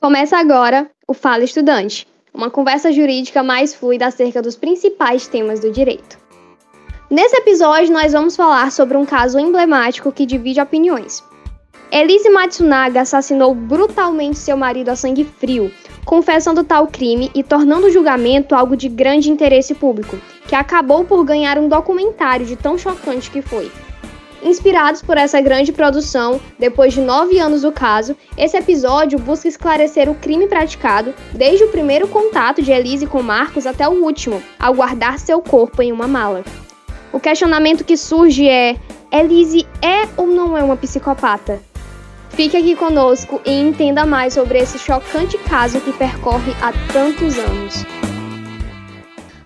Começa agora o Fala Estudante, uma conversa jurídica mais fluida acerca dos principais temas do direito. Nesse episódio, nós vamos falar sobre um caso emblemático que divide opiniões. Elise Matsunaga assassinou brutalmente seu marido a sangue frio, confessando tal crime e tornando o julgamento algo de grande interesse público, que acabou por ganhar um documentário de tão chocante que foi. Inspirados por essa grande produção, depois de nove anos do caso, esse episódio busca esclarecer o crime praticado desde o primeiro contato de Elise com Marcos até o último, ao guardar seu corpo em uma mala. O questionamento que surge é: Elise é ou não é uma psicopata? Fique aqui conosco e entenda mais sobre esse chocante caso que percorre há tantos anos.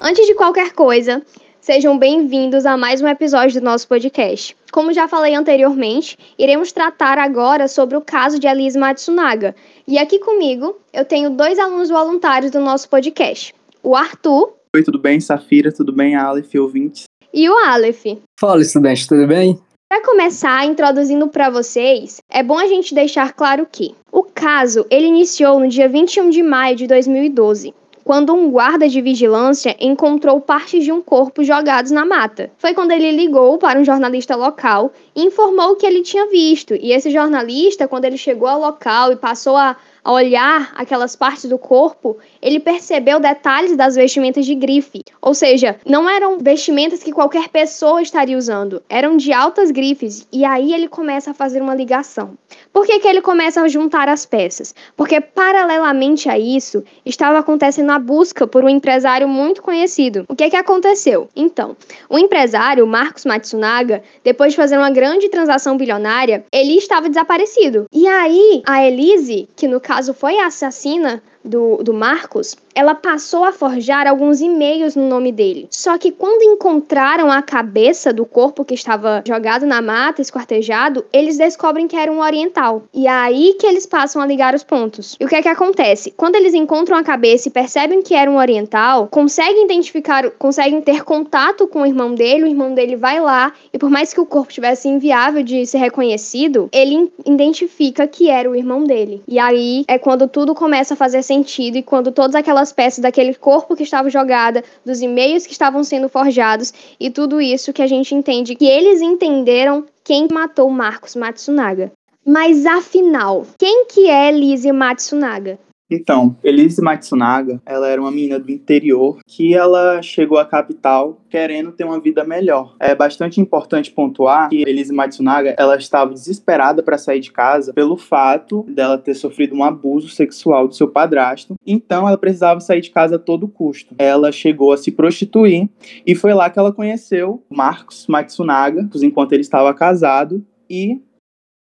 Antes de qualquer coisa, sejam bem-vindos a mais um episódio do nosso podcast. Como já falei anteriormente, iremos tratar agora sobre o caso de Elise Matsunaga. E aqui comigo eu tenho dois alunos voluntários do nosso podcast: o Arthur. Oi, tudo bem? Safira, tudo bem? Aleph, ouvintes. E o Aleph. Fala, estudante, tudo bem? Para começar, introduzindo para vocês, é bom a gente deixar claro que o caso ele iniciou no dia 21 de maio de 2012, quando um guarda de vigilância encontrou partes de um corpo jogados na mata. Foi quando ele ligou para um jornalista local e informou o que ele tinha visto. E esse jornalista, quando ele chegou ao local e passou a olhar aquelas partes do corpo, ele percebeu detalhes das vestimentas de grife. Ou seja, não eram vestimentas que qualquer pessoa estaria usando, eram de altas grifes. E aí ele começa a fazer uma ligação. Por que, que ele começa a juntar as peças? Porque, paralelamente a isso, estava acontecendo a busca por um empresário muito conhecido. O que, que aconteceu? Então, o empresário, Marcos Matsunaga, depois de fazer uma grande transação bilionária, ele estava desaparecido. E aí, a Elise, que no caso caso foi a assassina do, do Marcos, ela passou a forjar alguns e-mails no nome dele. Só que quando encontraram a cabeça do corpo que estava jogado na mata, esquartejado, eles descobrem que era um oriental. E é aí que eles passam a ligar os pontos. E o que é que acontece? Quando eles encontram a cabeça e percebem que era um oriental, conseguem identificar, conseguem ter contato com o irmão dele, o irmão dele vai lá e por mais que o corpo tivesse inviável de ser reconhecido, ele identifica que era o irmão dele. E aí é quando tudo começa a fazer sentido e quando todas aquelas peças daquele corpo que estava jogada, dos e-mails que estavam sendo forjados e tudo isso que a gente entende que eles entenderam quem matou Marcos Matsunaga. Mas afinal, quem que é Lizzie Matsunaga? Então, Elise Matsunaga, ela era uma menina do interior que ela chegou à capital querendo ter uma vida melhor. É bastante importante pontuar que Elise Matsunaga, ela estava desesperada para sair de casa pelo fato dela ter sofrido um abuso sexual do seu padrasto. Então, ela precisava sair de casa a todo custo. Ela chegou a se prostituir e foi lá que ela conheceu Marcos Matsunaga, enquanto ele estava casado e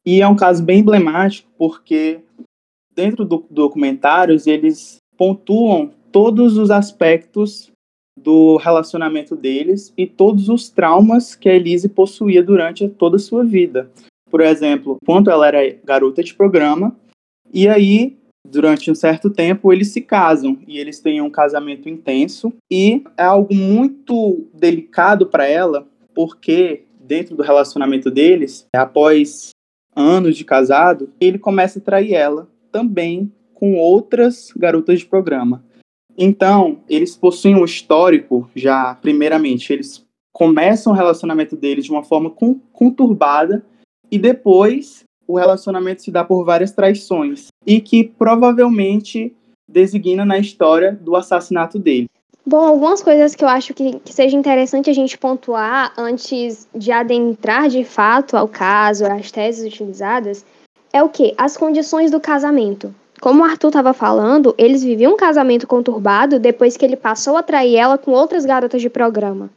e é um caso bem emblemático porque dentro do documentários, eles pontuam todos os aspectos do relacionamento deles e todos os traumas que a Elise possuía durante toda a sua vida. Por exemplo, quando ela era garota de programa, e aí, durante um certo tempo, eles se casam e eles têm um casamento intenso, e é algo muito delicado para ela, porque dentro do relacionamento deles, após anos de casado, ele começa a trair ela também com outras garotas de programa. Então, eles possuem um histórico já, primeiramente, eles começam o relacionamento deles de uma forma conturbada e depois o relacionamento se dá por várias traições e que provavelmente designa na história do assassinato dele. Bom, algumas coisas que eu acho que, que seja interessante a gente pontuar antes de adentrar de fato ao caso, às teses utilizadas, é o que? As condições do casamento. Como o Arthur estava falando, eles viviam um casamento conturbado depois que ele passou a trair ela com outras garotas de programa.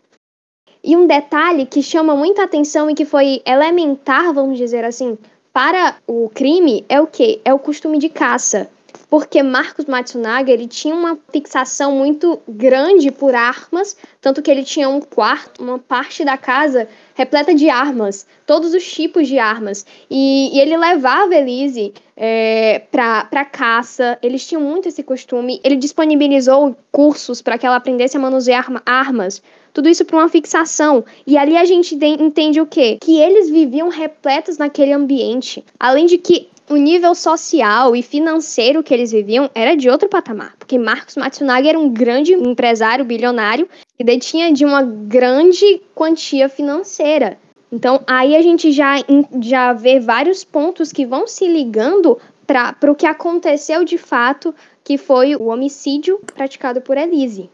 E um detalhe que chama muita atenção e que foi elementar, vamos dizer assim, para o crime é o que? É o costume de caça. Porque Marcos Matsunaga ele tinha uma fixação muito grande por armas, tanto que ele tinha um quarto, uma parte da casa repleta de armas, todos os tipos de armas. E, e ele levava Elise é, para caça, eles tinham muito esse costume. Ele disponibilizou cursos para que ela aprendesse a manusear armas. Tudo isso para uma fixação. E ali a gente entende o quê? Que eles viviam repletos naquele ambiente. Além de que o nível social e financeiro que eles viviam era de outro patamar, porque Marcos Matsunaga era um grande empresário bilionário que detinha de uma grande quantia financeira. Então, aí a gente já, já vê vários pontos que vão se ligando para o que aconteceu de fato, que foi o homicídio praticado por Elise.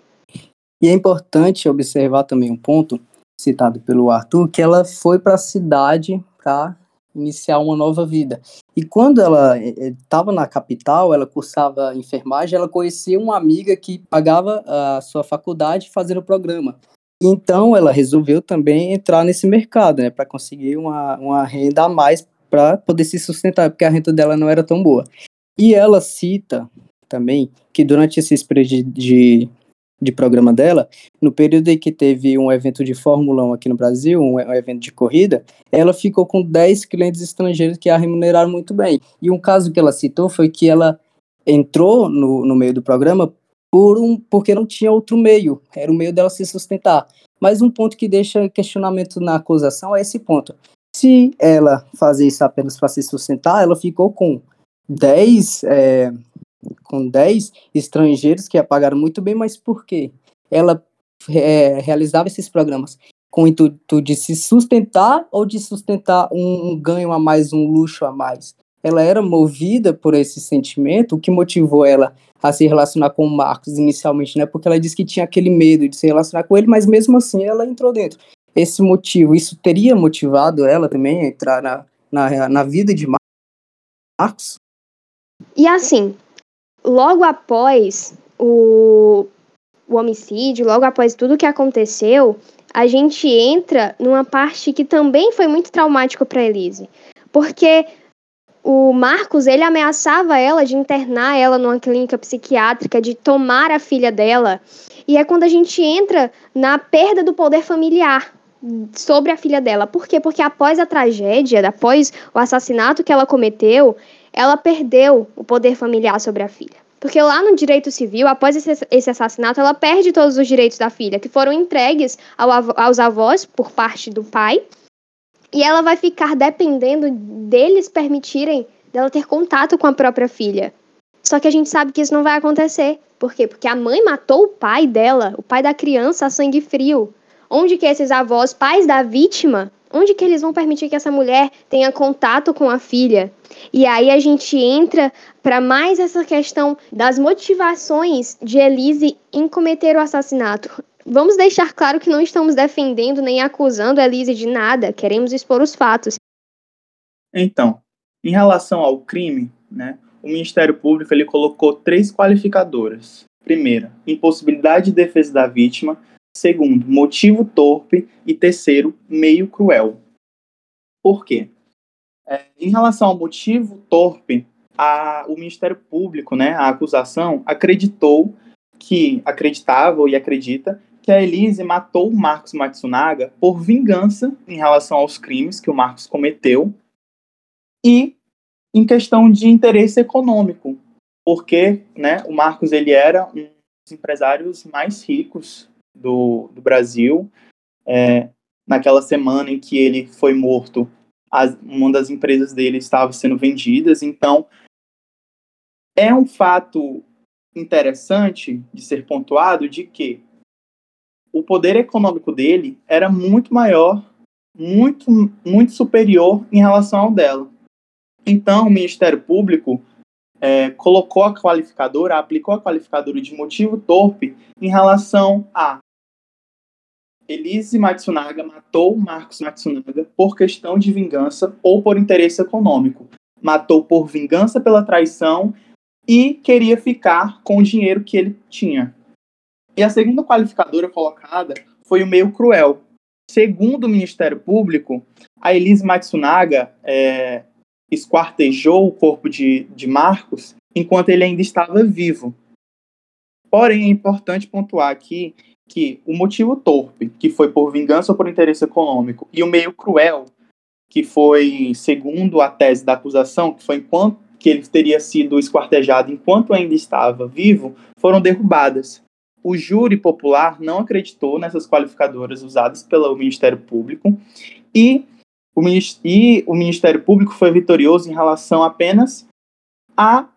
E é importante observar também um ponto citado pelo Arthur, que ela foi para a cidade para iniciar uma nova vida. E quando ela estava eh, eh, na capital, ela cursava enfermagem, ela conhecia uma amiga que pagava a sua faculdade fazendo o programa. Então ela resolveu também entrar nesse mercado, né, para conseguir uma, uma renda a mais para poder se sustentar, porque a renda dela não era tão boa. E ela cita também que durante esse período de, de de programa dela, no período em que teve um evento de Fórmula 1 aqui no Brasil, um, evento de corrida, ela ficou com 10 clientes estrangeiros que a remuneraram muito bem. E um caso que ela citou foi que ela entrou no, no meio do programa por um, porque não tinha outro meio, era o meio dela se sustentar. Mas um ponto que deixa questionamento na acusação é esse ponto. Se ela fazia isso apenas para se sustentar, ela ficou com 10 é, com 10 estrangeiros que a pagaram muito bem, mas por quê? Ela é, realizava esses programas com o intuito de se sustentar ou de sustentar um, um ganho a mais, um luxo a mais. Ela era movida por esse sentimento, o que motivou ela a se relacionar com o Marcos inicialmente, né? Porque ela disse que tinha aquele medo de se relacionar com ele, mas mesmo assim ela entrou dentro. Esse motivo, isso teria motivado ela também a entrar na, na, na vida de Marcos? E assim, logo após o, o homicídio, logo após tudo que aconteceu, a gente entra numa parte que também foi muito traumático para Elise, porque o Marcos ele ameaçava ela de internar ela numa clínica psiquiátrica, de tomar a filha dela, e é quando a gente entra na perda do poder familiar sobre a filha dela. Por quê? Porque após a tragédia, após o assassinato que ela cometeu, ela perdeu o poder familiar sobre a filha. Porque lá no direito civil, após esse, assassinato, ela perde todos os direitos da filha, que foram entregues ao, aos avós por parte do pai. E ela vai ficar dependendo deles permitirem dela ter contato com a própria filha. Só que a gente sabe que isso não vai acontecer. Por quê? Porque a mãe matou o pai dela, o pai da criança, a sangue frio. Onde que esses avós, pais da vítima, Onde que eles vão permitir que essa mulher tenha contato com a filha? E aí a gente entra para mais essa questão das motivações de Elise em cometer o assassinato. Vamos deixar claro que não estamos defendendo nem acusando Elise de nada, queremos expor os fatos. Então, em relação ao crime, né, o Ministério Público ele colocou três qualificadoras. Primeira, impossibilidade de defesa da vítima, Segundo, motivo torpe. E terceiro, meio cruel. Por quê? É, em relação ao motivo torpe, a, o Ministério Público, né, a acusação, acreditou que, acreditava e acredita, que a Elise matou o Marcos Matsunaga por vingança em relação aos crimes que o Marcos cometeu e em questão de interesse econômico, porque né, o Marcos ele era um dos empresários mais ricos do, do Brasil. É, naquela semana em que ele foi morto, as, uma das empresas dele estava sendo vendidas. Então, é um fato interessante de ser pontuado de que o poder econômico dele era muito maior, muito, muito superior em relação ao dela. Então, o Ministério Público é, colocou a qualificadora, aplicou a qualificadora de motivo torpe em relação a Elise Matsunaga matou Marcos Matsunaga por questão de vingança ou por interesse econômico. Matou por vingança pela traição e queria ficar com o dinheiro que ele tinha. E a segunda qualificadora colocada foi o meio cruel. Segundo o Ministério Público, a Elise Matsunaga é, esquartejou o corpo de, de Marcos enquanto ele ainda estava vivo. Porém, é importante pontuar aqui que o motivo torpe, que foi por vingança ou por interesse econômico, e o meio cruel, que foi, segundo a tese da acusação, que foi enquanto que ele teria sido esquartejado enquanto ainda estava vivo, foram derrubadas. O júri popular não acreditou nessas qualificadoras usadas pelo Ministério Público e o, e o Ministério Público foi vitorioso em relação apenas à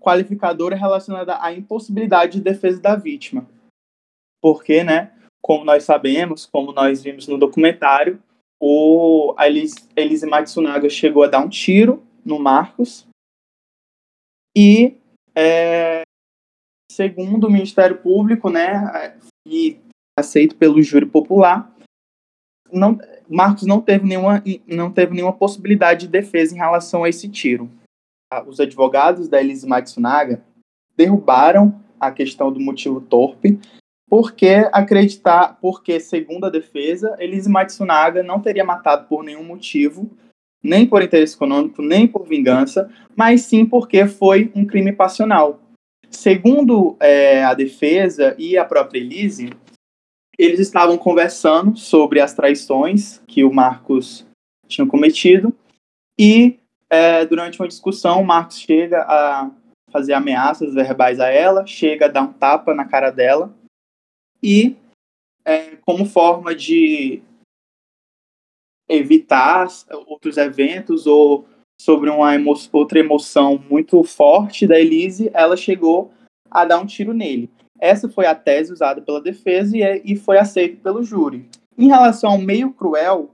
qualificadora relacionada à impossibilidade de defesa da vítima. Porque, né, como nós sabemos, como nós vimos no documentário, o, a Elise, Elise Matsunaga chegou a dar um tiro no Marcos e, é, segundo o Ministério Público, né, e aceito pelo júri popular, não, Marcos não teve, nenhuma, não teve nenhuma possibilidade de defesa em relação a esse tiro. Os advogados da Elise Matsunaga derrubaram a questão do motivo torpe, porque acreditar, porque segundo a defesa, Elise Matsunaga não teria matado por nenhum motivo, nem por interesse econômico, nem por vingança, mas sim porque foi um crime passional. Segundo é, a defesa e a própria Elise, eles estavam conversando sobre as traições que o Marcos tinha cometido e é, durante uma discussão o Marcos chega a fazer ameaças verbais a ela, chega a dar um tapa na cara dela e é, como forma de evitar outros eventos ou sobre uma emo outra emoção muito forte da Elise, ela chegou a dar um tiro nele. Essa foi a tese usada pela defesa e, é, e foi aceita pelo júri. Em relação ao meio cruel,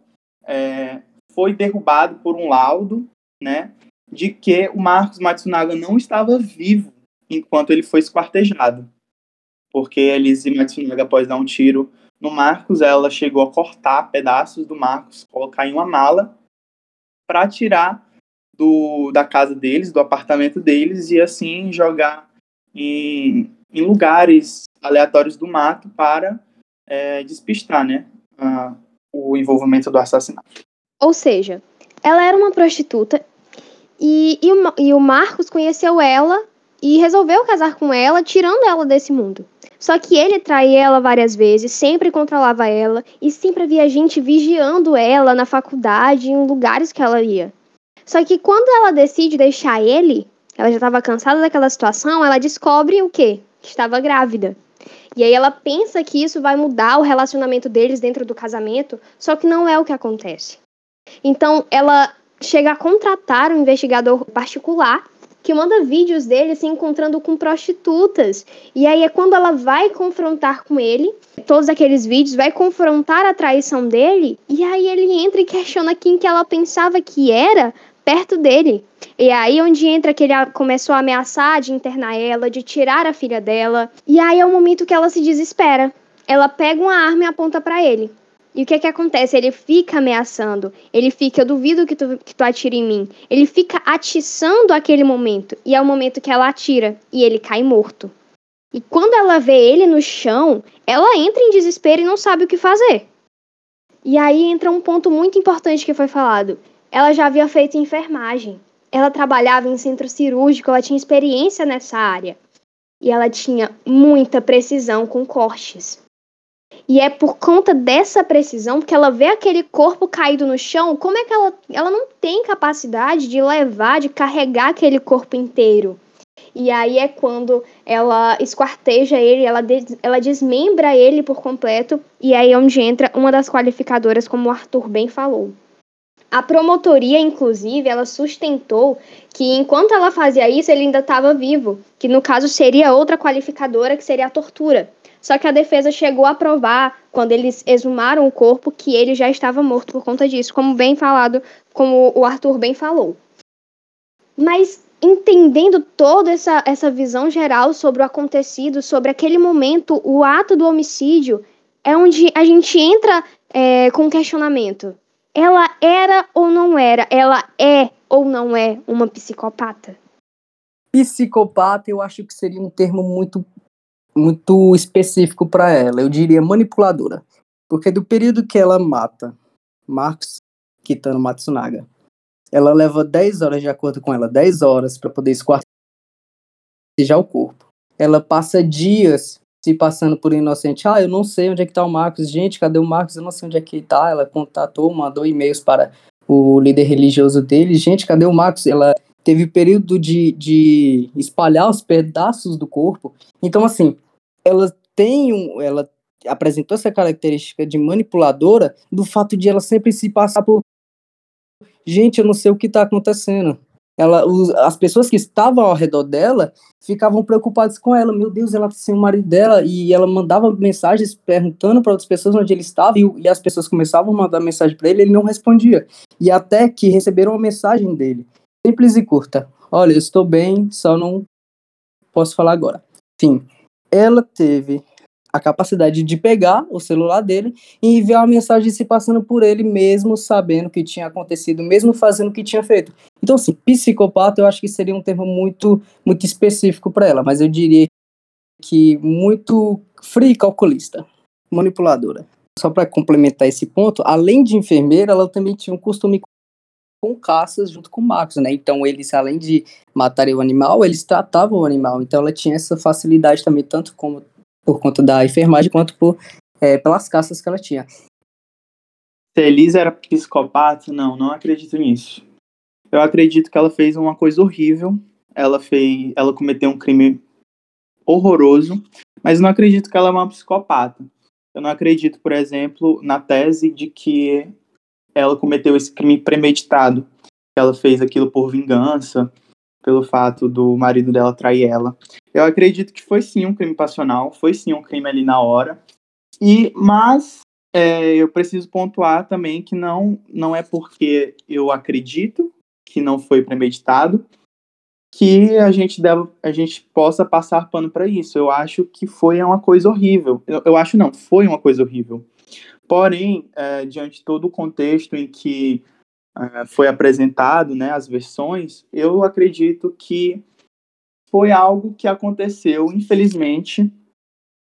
é, foi derrubado por um laudo, né, de que o Marcos Matsunaga não estava vivo enquanto ele foi esquartejado. Porque a Elise Matsunaga, após dar um tiro no Marcos, ela chegou a cortar pedaços do Marcos, colocar em uma mala para tirar do, da casa deles, do apartamento deles, e assim jogar em, em lugares aleatórios do mato para é, despistar né, a, o envolvimento do assassinato. Ou seja, ela era uma prostituta e, e, e o Marcos conheceu ela e resolveu casar com ela, tirando ela desse mundo. Só que ele traía ela várias vezes, sempre controlava ela e sempre havia gente vigiando ela na faculdade, em lugares que ela ia. Só que quando ela decide deixar ele, ela já estava cansada daquela situação, ela descobre o quê? Que estava grávida. E aí ela pensa que isso vai mudar o relacionamento deles dentro do casamento, só que não é o que acontece. Então ela chega a contratar um investigador particular que manda vídeos dele se encontrando com prostitutas. E aí é quando ela vai confrontar com ele, todos aqueles vídeos, vai confrontar a traição dele, e aí ele entra e questiona quem que ela pensava que era perto dele. E aí onde entra que ele começou a ameaçar de internar ela, de tirar a filha dela. E aí é o momento que ela se desespera. Ela pega uma arma e aponta para ele. E o que é que acontece? Ele fica ameaçando. Ele fica, eu duvido que tu, que tu atire em mim. Ele fica atiçando aquele momento. E é o momento que ela atira. E ele cai morto. E quando ela vê ele no chão, ela entra em desespero e não sabe o que fazer. E aí entra um ponto muito importante que foi falado. Ela já havia feito enfermagem. Ela trabalhava em centro cirúrgico, ela tinha experiência nessa área. E ela tinha muita precisão com cortes. E é por conta dessa precisão, porque ela vê aquele corpo caído no chão, como é que ela, ela não tem capacidade de levar, de carregar aquele corpo inteiro? E aí é quando ela esquarteja ele, ela, des, ela desmembra ele por completo, e aí é onde entra uma das qualificadoras, como o Arthur bem falou. A promotoria, inclusive, ela sustentou que enquanto ela fazia isso, ele ainda estava vivo, que no caso seria outra qualificadora, que seria a tortura. Só que a defesa chegou a provar, quando eles exumaram o corpo, que ele já estava morto por conta disso, como bem falado, como o Arthur bem falou. Mas entendendo toda essa, essa visão geral sobre o acontecido, sobre aquele momento, o ato do homicídio, é onde a gente entra é, com questionamento. Ela era ou não era? Ela é ou não é uma psicopata? Psicopata, eu acho que seria um termo muito muito específico para ela. Eu diria manipuladora. Porque do período que ela mata Marcos Kitano Matsunaga, ela leva 10 horas, de acordo com ela, 10 horas para poder esquartejar o corpo. Ela passa dias se passando por inocente. Ah, eu não sei onde é que tá o Marcos. Gente, cadê o Marcos? Eu não sei onde é que tá. Ela contatou, mandou e-mails para o líder religioso dele. Gente, cadê o Marcos? Ela teve período de, de espalhar os pedaços do corpo. Então, assim, ela tem um, ela apresentou essa característica de manipuladora do fato de ela sempre se passar por gente, eu não sei o que está acontecendo. Ela, os, as pessoas que estavam ao redor dela ficavam preocupadas com ela. Meu Deus, ela sem o marido dela e ela mandava mensagens perguntando para outras pessoas onde ele estava e, e as pessoas começavam a mandar mensagem para ele, ele não respondia. E até que receberam uma mensagem dele, simples e curta. Olha, eu estou bem, só não posso falar agora. Enfim, ela teve a capacidade de pegar o celular dele e enviar uma mensagem se passando por ele, mesmo sabendo o que tinha acontecido, mesmo fazendo o que tinha feito. Então, assim, psicopata eu acho que seria um termo muito, muito específico para ela, mas eu diria que muito free calculista, manipuladora. Só para complementar esse ponto, além de enfermeira, ela também tinha um costume com caças junto com Marcos, né? Então eles, além de matarem o animal, eles tratavam o animal. Então ela tinha essa facilidade também, tanto como por conta da enfermagem, quanto por, é, pelas caças que ela tinha. Se Elisa era psicopata, não, não acredito nisso. Eu acredito que ela fez uma coisa horrível. Ela fez, ela cometeu um crime horroroso, mas não acredito que ela é uma psicopata. Eu não acredito, por exemplo, na tese de que ela cometeu esse crime premeditado. Ela fez aquilo por vingança, pelo fato do marido dela trair ela. Eu acredito que foi sim um crime passional, foi sim um crime ali na hora. E mas é, eu preciso pontuar também que não não é porque eu acredito que não foi premeditado que a gente deve, a gente possa passar pano para isso. Eu acho que foi uma coisa horrível. Eu, eu acho não, foi uma coisa horrível. Porém, é, diante de todo o contexto em que é, foi apresentado, né, as versões, eu acredito que foi algo que aconteceu, infelizmente,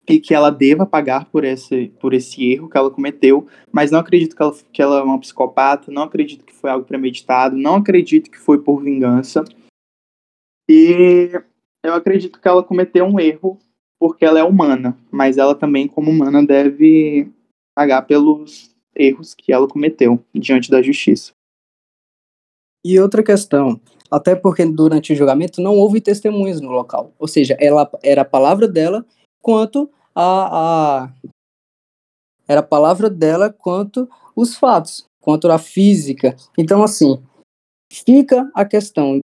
e que ela deva pagar por esse, por esse erro que ela cometeu, mas não acredito que ela, que ela é uma psicopata, não acredito que foi algo premeditado, não acredito que foi por vingança. E eu acredito que ela cometeu um erro porque ela é humana, mas ela também, como humana, deve pagar pelos erros que ela cometeu diante da justiça. E outra questão, até porque durante o julgamento não houve testemunhas no local, ou seja, ela era a palavra dela quanto a, a era a palavra dela quanto os fatos, quanto a física. Então assim, fica a questão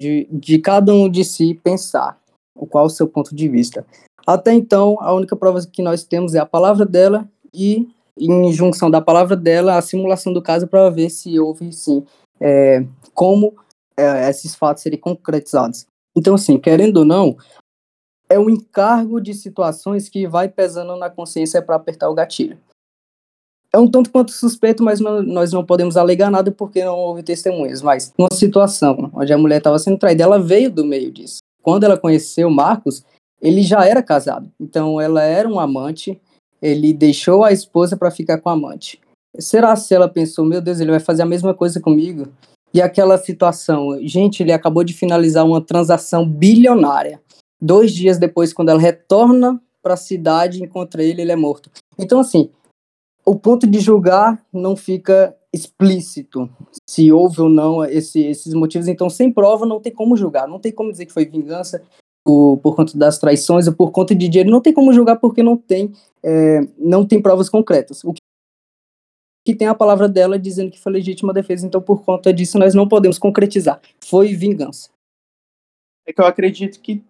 de, de cada um de si pensar qual o seu ponto de vista. Até então, a única prova que nós temos é a palavra dela e, em junção da palavra dela, a simulação do caso para ver se houve, sim, é, como é, esses fatos serem concretizados. Então, assim, querendo ou não, é um encargo de situações que vai pesando na consciência para apertar o gatilho. É um tanto quanto suspeito, mas não, nós não podemos alegar nada porque não houve testemunhas. Mas, numa situação onde a mulher estava sendo traída, ela veio do meio disso. Quando ela conheceu Marcos, ele já era casado. Então ela era um amante, ele deixou a esposa para ficar com a amante. Será se ela pensou, meu Deus, ele vai fazer a mesma coisa comigo? E aquela situação, gente, ele acabou de finalizar uma transação bilionária. Dois dias depois, quando ela retorna para a cidade, encontra ele, ele é morto. Então, assim, o ponto de julgar não fica explícito se houve ou não esse, esses motivos. Então, sem prova, não tem como julgar. Não tem como dizer que foi vingança, por, conta das traições ou por conta de dinheiro, não tem como julgar porque não tem, é, não tem provas concretas. O que tem a palavra dela dizendo que foi legítima defesa, então por conta disso nós não podemos concretizar. Foi vingança. É que eu acredito que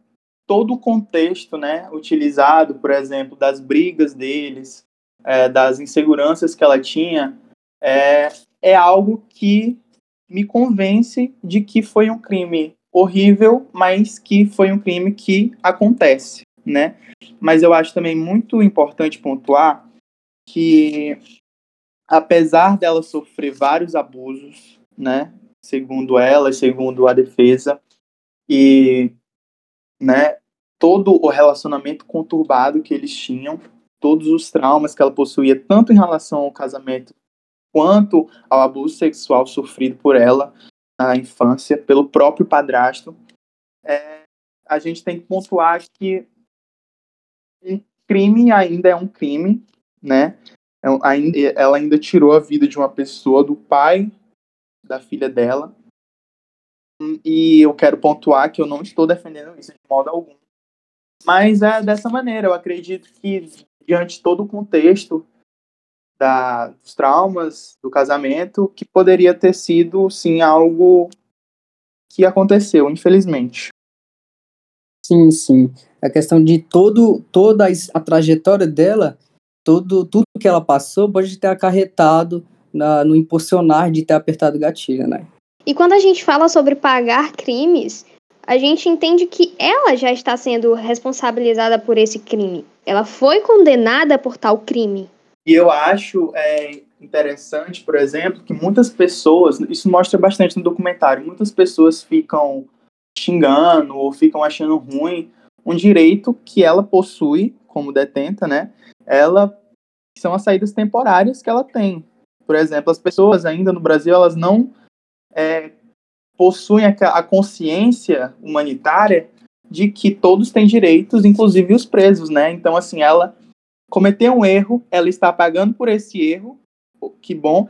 todo o contexto, né, utilizado, por exemplo, das brigas deles, é, das inseguranças que ela tinha, é, é algo que me convence de que foi um crime horrível, mas que foi um crime que acontece, né? Mas eu acho também muito importante pontuar que apesar dela sofrer vários abusos, né, segundo ela, segundo a defesa, e né, todo o relacionamento conturbado que eles tinham, todos os traumas que ela possuía, tanto em relação ao casamento quanto ao abuso sexual sofrido por ela, na infância pelo próprio padrasto, é, a gente tem que pontuar que um crime ainda é um crime, né? É ela ainda tirou a vida de uma pessoa, do pai da filha dela. E eu quero pontuar que eu não estou defendendo isso de modo algum. Mas é dessa maneira, eu acredito que, diante de todo o contexto da, dos traumas do casamento, que poderia ter sido, sim, algo que aconteceu, infelizmente. Sim, sim. A questão de todo, toda a trajetória dela, todo, tudo que ela passou, pode ter acarretado na, no impulsionar de ter apertado o gatilho, né? E quando a gente fala sobre pagar crimes, a gente entende que ela já está sendo responsabilizada por esse crime. Ela foi condenada por tal crime. E eu acho é, interessante, por exemplo, que muitas pessoas, isso mostra bastante no documentário, muitas pessoas ficam xingando ou ficam achando ruim um direito que ela possui como detenta, né? Ela são as saídas temporárias que ela tem. Por exemplo, as pessoas ainda no Brasil elas não é, possuem a, consciência humanitária de que todos têm direitos, inclusive os presos, né? Então, assim, ela cometeu um erro, ela está pagando por esse erro, que bom,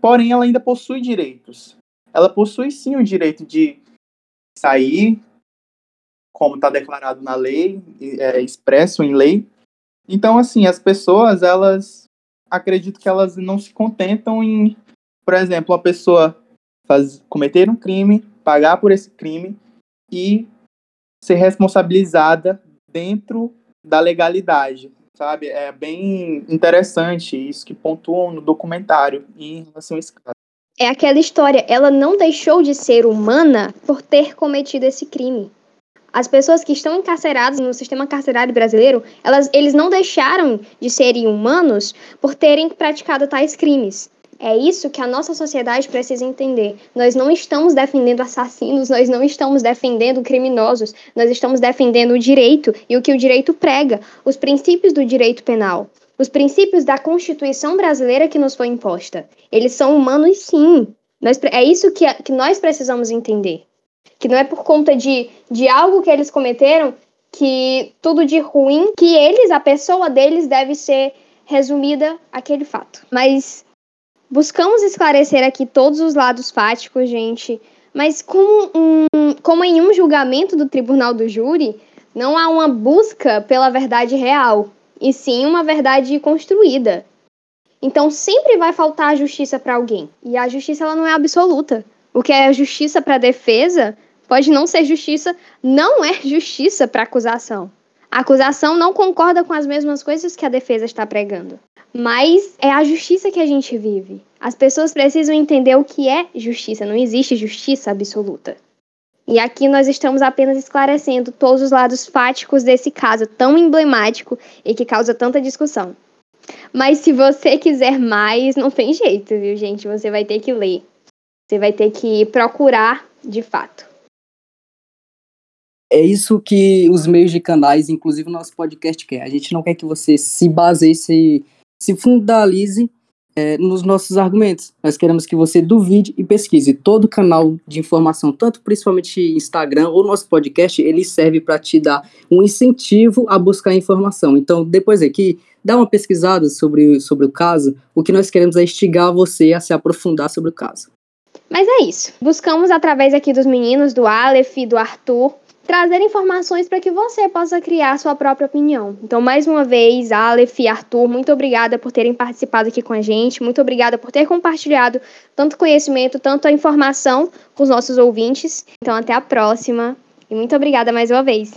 porém ela ainda possui direitos. Ela possui sim o direito de sair, como está declarado na lei, é, expresso em lei. Então, assim, as pessoas, elas acredito que elas não se contentam em, por exemplo, uma pessoa faz, cometer um crime, pagar por esse crime e ser responsabilizada dentro da legalidade, sabe? É bem interessante isso que pontuam no documentário em relação a esse caso. É aquela história, ela não deixou de ser humana por ter cometido esse crime. As pessoas que estão encarceradas no sistema carcerário brasileiro, elas, eles não deixaram de serem humanos por terem praticado tais crimes. É isso que a nossa sociedade precisa entender. Nós não estamos defendendo assassinos, nós não estamos defendendo criminosos, nós estamos defendendo o direito e o que o direito prega, os princípios do direito penal, os princípios da Constituição brasileira que nos foi imposta. Eles são humanos, sim. Nós, é isso que, que nós precisamos entender. Que não é por conta de, de algo que eles cometeram que tudo de ruim, que eles, a pessoa deles, deve ser resumida aquele fato. Mas Buscamos esclarecer aqui todos os lados fáticos, gente, mas como, um, como em um julgamento do tribunal do júri, não há uma busca pela verdade real, e sim uma verdade construída. Então sempre vai faltar justiça para alguém, e a justiça ela não é absoluta. O que é justiça para a defesa pode não ser justiça, não é justiça para acusação. A acusação não concorda com as mesmas coisas que a defesa está pregando. Mas é a justiça que a gente vive. As pessoas precisam entender o que é justiça. Não existe justiça absoluta. E aqui nós estamos apenas esclarecendo todos os lados fáticos desse caso tão emblemático e que causa tanta discussão. Mas se você quiser mais, não tem jeito, viu, gente? Você vai ter que ler. Você vai ter que procurar de fato. É isso que os meios de canais, inclusive o nosso podcast, quer. A gente não quer que você se baseie, se fundalize é, nos nossos argumentos. Nós queremos que você duvide e pesquise. Todo canal de informação, tanto principalmente Instagram ou nosso podcast, ele serve para te dar um incentivo a buscar informação. Então, depois aqui, dá uma pesquisada sobre, sobre o caso. O que nós queremos é instigar você a se aprofundar sobre o caso. Mas é isso. Buscamos através aqui dos meninos, do Aleph do Arthur, trazer informações para que você possa criar sua própria opinião. Então, mais uma vez, Aleph e Arthur, muito obrigada por terem participado aqui com a gente, muito obrigada por ter compartilhado tanto conhecimento, tanta informação com os nossos ouvintes. Então, até a próxima e muito obrigada mais uma vez.